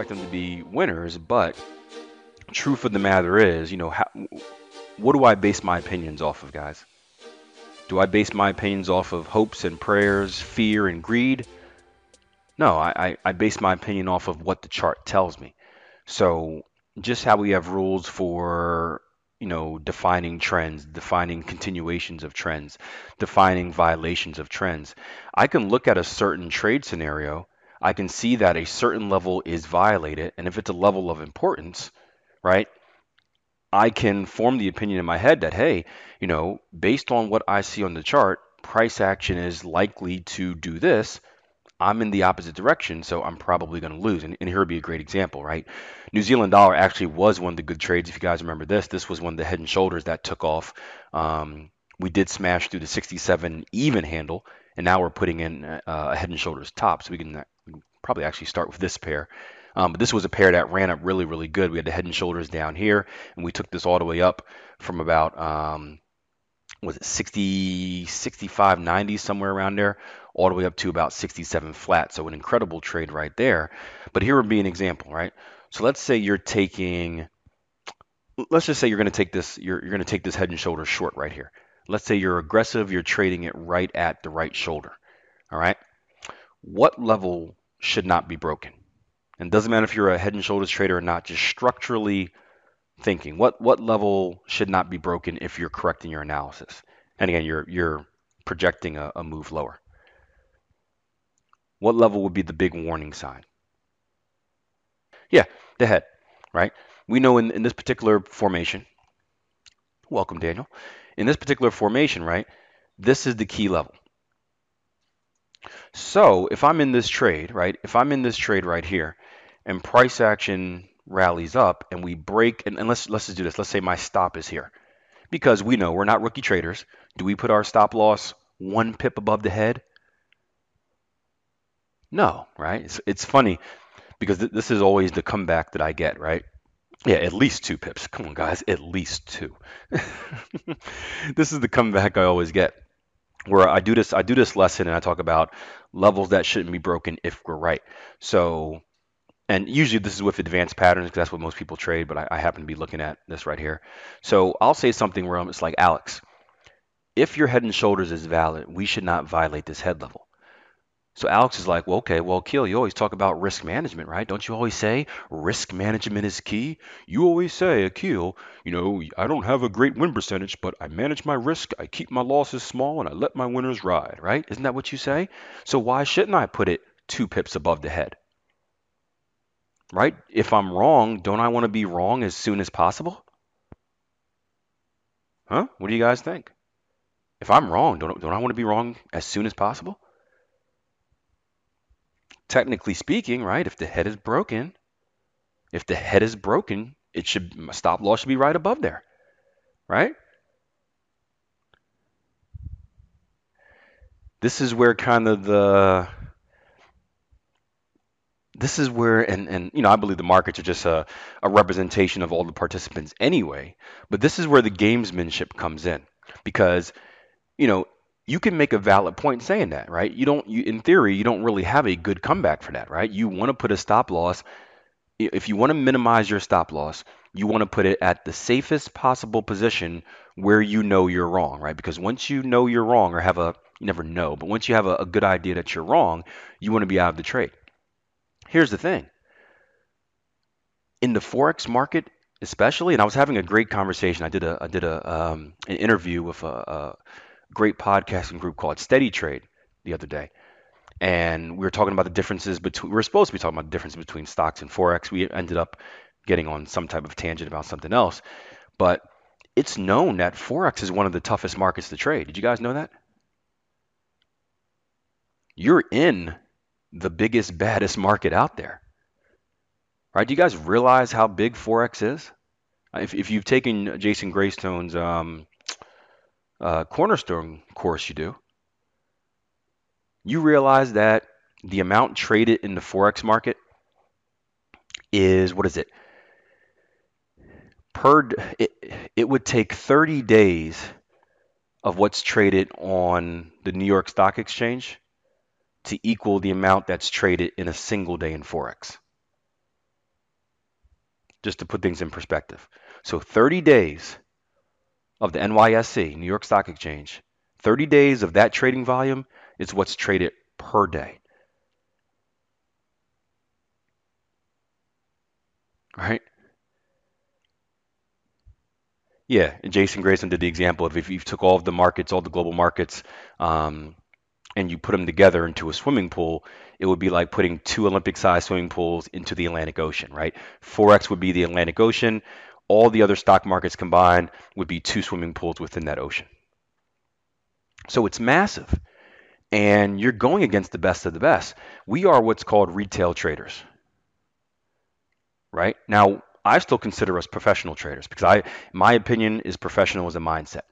Expect them to be winners, but truth of the matter is, you know, how, what do I base my opinions off of, guys? Do I base my opinions off of hopes and prayers, fear and greed? No, I, I, I base my opinion off of what the chart tells me. So just how we have rules for you know defining trends defining continuations of trends defining violations of trends i can look at a certain trade scenario I can see that a certain level is violated. And if it's a level of importance, right, I can form the opinion in my head that, hey, you know, based on what I see on the chart, price action is likely to do this. I'm in the opposite direction, so I'm probably going to lose. And, and, here would be a great example, right? New Zealand dollar actually was one of the good trades. If you guys remember this, this was one of the head and shoulders that took off. Um, we did smash through the 67 even handle, and now we're putting in uh, a head and shoulders top, so we can probably actually start with this pair. Um, but this was a pair that ran up really, really good. We had the head and shoulders down here, and we took this all the way up from about, um, was it 60, 65, 90, somewhere around there, all the way up to about 67 flat. So an incredible trade right there. But here would be an example, right? So let's say you're taking, let's just say you're going to take this, you're, you're going to take this head and shoulders short right here. Let's say you're aggressive, you're trading it right at the right shoulder. All right. What level should not be broken. And doesn't matter if you're a head and shoulders trader or not, just structurally thinking what what level should not be broken if you're correct in your analysis. And again, you're you're projecting a, a move lower. What level would be the big warning sign? Yeah, the head, right? We know in, in this particular formation, welcome Daniel, in this particular formation, right, this is the key level. So if I'm in this trade, right, if I'm in this trade right here and price action rallies up and we break, and, and let's, let's just do this. Let's say my stop is here because we know we're not rookie traders. Do we put our stop loss one pip above the head? No, right? It's, it's funny because th- this is always the comeback that I get, right? Yeah, at least two pips. Come on, guys, at least two. this is the comeback I always get where I do this I do this lesson and I talk about levels that shouldn't be broken if we're right. So and usually this is with advanced patterns because that's what most people trade, but I, I, happen to be looking at this right here. So I'll say something where I'm, it's like Alex, if your head and shoulders is valid, we should not violate this head level. So Alex is like, well, okay, well, Keel, you always talk about risk management, right? Don't you always say risk management is key? You always say, Akil, you know, I don't have a great win percentage, but I manage my risk, I keep my losses small, and I let my winners ride, right? Isn't that what you say? So why shouldn't I put it two pips above the head? Right? If I'm wrong, don't I want to be wrong as soon as possible? Huh? What do you guys think? If I'm wrong, don't, don't I want to be wrong as soon as possible? Technically speaking, right, if the head is broken, if the head is broken, it should stop loss should be right above there, right? This is where kind of the this is where and and you know I believe the markets are just a, a representation of all the participants anyway, but this is where the gamesmanship comes in because you know you can make a valid point saying that, right? You don't, you, in theory, you don't really have a good comeback for that, right? You want to put a stop loss. If you want to minimize your stop loss, you want to put it at the safest possible position where you know you're wrong, right? Because once you know you're wrong or have a You never know. But once you have a, a good idea that you're wrong, you want to be out of the trade. Here's the thing in the Forex market, especially, and I was having a great conversation. I did a, I did a, um, an interview with a, a great podcasting group called Steady Trade the other day. And we were talking about the differences between we were supposed to be talking about the difference between stocks and forex. We ended up getting on some type of tangent about something else. But it's known that forex is one of the toughest markets to trade. Did you guys know that? You're in the biggest baddest market out there. Right? Do you guys realize how big forex is? If, if you've taken jason Graystone's um, uh, cornerstone course you do you realize that the amount traded in the forex market is what is it? Per it, it would take 30 days of what's traded on the New York Stock Exchange to equal the amount that's traded in a single day in forex. Just to put things in perspective. So 30 days of the NYSE, New York Stock Exchange, 30 days of that trading volume is what's traded per day. Right? Yeah, and Jason Grayson did the example of if you took all of the markets, all the global markets, um, and you put them together into a swimming pool, it would be like putting two Olympic-sized swimming pools into the Atlantic Ocean, right? Forex would be the Atlantic Ocean. All the other stock markets combined would be two swimming pools within that ocean. So it's massive and you're going against the best of the best. We are what's called retail traders. Right? Now, I still consider us professional traders because I my opinion is professional as a mindset.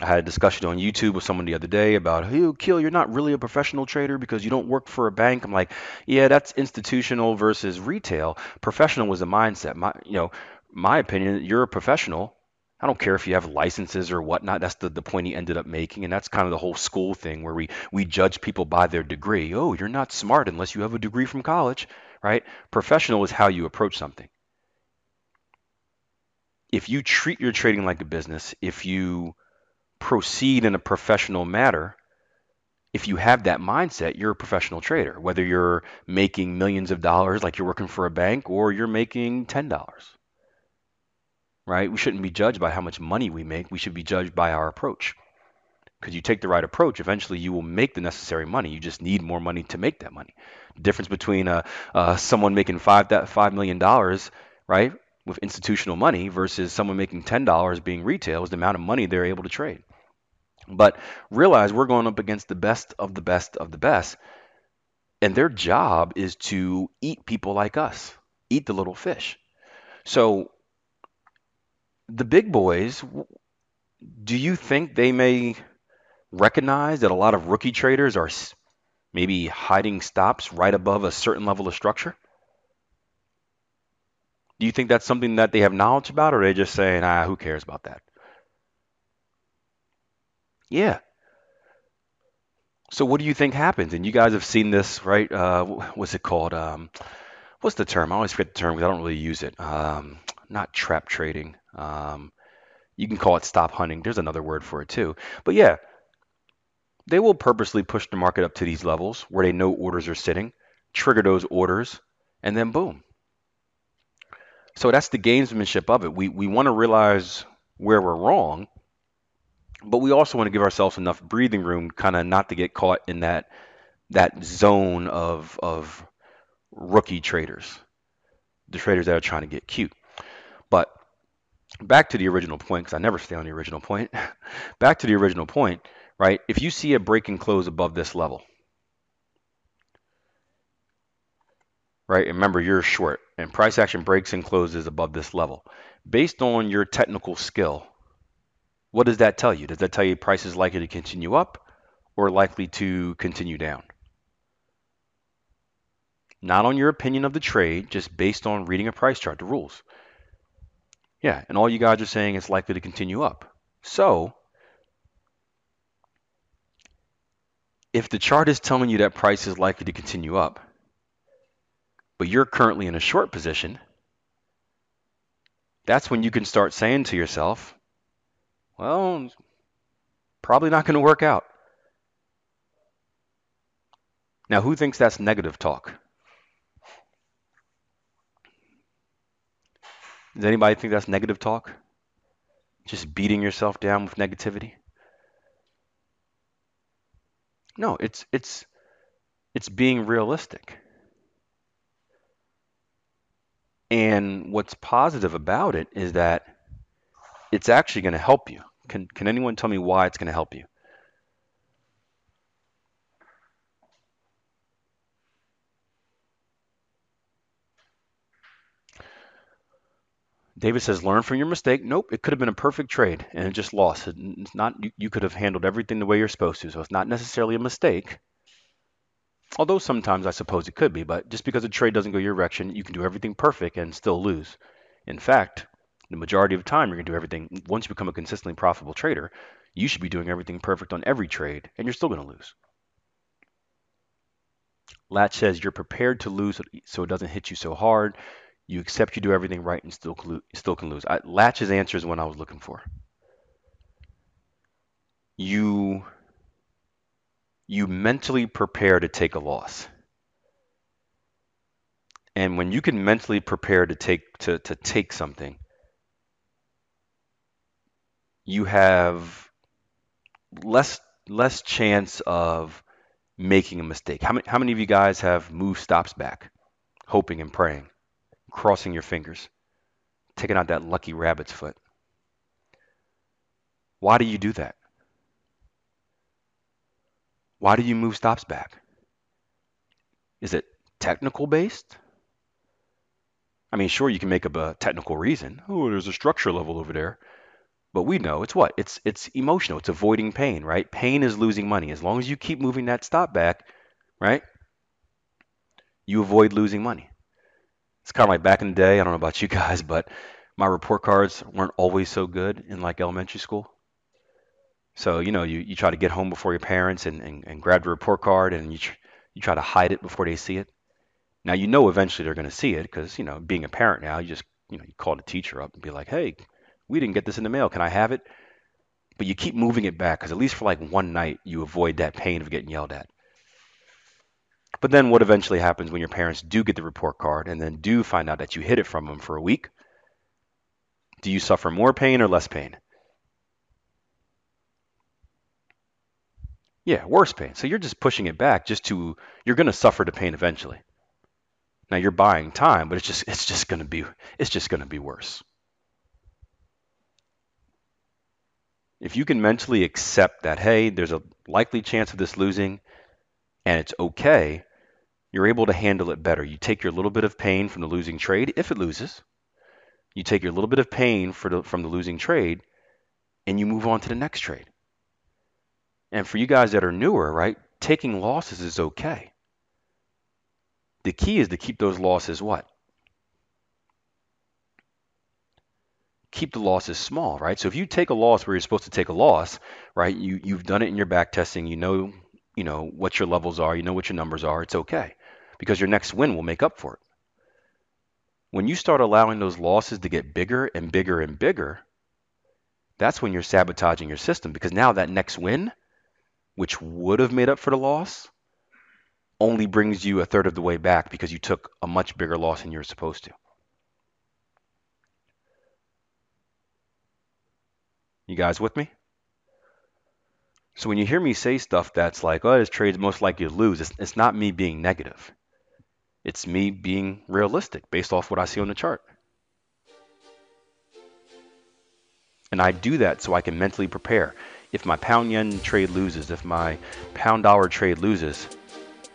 I had a discussion on YouTube with someone the other day about, hey, Kill, you're not really a professional trader because you don't work for a bank. I'm like, yeah, that's institutional versus retail. Professional was a mindset. My, you know, my opinion, you're a professional I don't care if you have licenses or whatnot. That's the, the point he ended up making. And that's kind of the whole school thing where we, we judge people by their degree. Oh, you're not smart unless you have a degree from college, right? Professional is how you approach something. If you treat your trading like a business, if you proceed in a professional manner, if you have that mindset, you're a professional trader, whether you're making millions of dollars like you're working for a bank or you're making $10 right? We shouldn't be judged by how much money we make. We should be judged by our approach. Because you take the right approach, eventually you will make the necessary money. You just need more money to make that money. The difference between uh, uh, someone making five that five million dollars, right, with institutional money versus someone making ten dollars being retail is the amount of money they're able to trade. But realize we're going up against the best of the best of the best, and their job is to eat people like us, eat the little fish. So the big boys, do you think they may recognize that a lot of rookie traders are maybe hiding stops right above a certain level of structure? Do you think that's something that they have knowledge about, or are they just saying, ah, who cares about that? Yeah. So what do you think happens? And you guys have seen this, right? Uh, what's it called? Um, what's the term? I always forget the term because I don't really use it. Um, not trap trading. Um, you can call it stop hunting. There's another word for it too. But yeah, they will purposely push the market up to these levels where they know orders are sitting, trigger those orders, and then boom. So that's the gamesmanship of it. We we want to realize where we're wrong, but we also want to give ourselves enough breathing room, kind of not to get caught in that that zone of of rookie traders, the traders that are trying to get cute. But back to the original point, because I never stay on the original point. back to the original point, right? If you see a break and close above this level, right? Remember, you're short, and price action breaks and closes above this level. Based on your technical skill, what does that tell you? Does that tell you price is likely to continue up or likely to continue down? Not on your opinion of the trade, just based on reading a price chart, the rules. Yeah, and all you guys are saying it's likely to continue up. So, if the chart is telling you that price is likely to continue up, but you're currently in a short position, that's when you can start saying to yourself, well, Probably not going to work out. Now, who thinks that's negative talk? Does anybody think that's negative talk? Just beating yourself down with negativity? No, it's it's it's being realistic. And what's positive about it is that it's actually going to help you. Can can anyone tell me why it's going to help you? David says, learn from your mistake. Nope, it could have been a perfect trade and it just lost. It's not you, you could have handled everything the way you're supposed to, so it's not necessarily a mistake. Although sometimes I suppose it could be, but just because a trade doesn't go your direction, you can do everything perfect and still lose. In fact, the majority of the time you're going to do everything once you become a consistently profitable trader, you should be doing everything perfect on every trade and you're still going to lose. Latch says you're prepared to lose so it doesn't hit you so hard. You accept you do everything right and still still can lose. I, Latch's answer is what I was looking for. You you mentally prepare to take a loss. And when you can mentally prepare to take to, to take something, you have less less chance of making a mistake. How many how many of you guys have moved stops back, hoping and praying? crossing your fingers, taking out that lucky rabbit's foot. Why do you do that? Why do you move stops back? Is it technical based? I mean, sure, you can make up a technical reason. Oh, there's a structure level over there. But we know it's what? It's it's emotional. It's avoiding pain, right? Pain is losing money. As long as you keep moving that stop back, right? You avoid losing money. It's kind of like back in the day. I don't know about you guys, but my report cards weren't always so good in like elementary school. So, you know, you, you try to get home before your parents and, and, and grab the report card and you, tr- you try to hide it before they see it. Now, you know, eventually they're going to see it because, you know, being a parent now, you just, you know, you call the teacher up and be like, hey, we didn't get this in the mail. Can I have it? But you keep moving it back because at least for like one night, you avoid that pain of getting yelled at. But then what eventually happens when your parents do get the report card and then do find out that you hid it from them for a week? Do you suffer more pain or less pain? Yeah, worse pain. So you're just pushing it back just to you're going to suffer the pain eventually. Now you're buying time, but it's just it's just going to be it's just going to be worse. If you can mentally accept that hey, there's a likely chance of this losing and it's okay, you're able to handle it better. You take your little bit of pain from the losing trade, if it loses, you take your little bit of pain the, from the losing trade, and you move on to the next trade. And for you guys that are newer, right, taking losses is okay. The key is to keep those losses what? Keep the losses small, right? So if you take a loss where you're supposed to take a loss, right, you, you've done it in your back testing, you know, you know what your levels are, you know what your numbers are, it's okay because your next win will make up for it. When you start allowing those losses to get bigger and bigger and bigger, that's when you're sabotaging your system because now that next win, which would have made up for the loss, only brings you a third of the way back because you took a much bigger loss than you were supposed to. You guys with me? So when you hear me say stuff that's like, oh, this trade's most likely to lose, it's, it's not me being negative. It's me being realistic based off what I see on the chart. And I do that so I can mentally prepare. If my pound yen trade loses, if my pound dollar trade loses,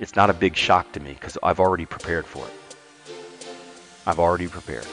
it's not a big shock to me because I've already prepared for it. I've already prepared.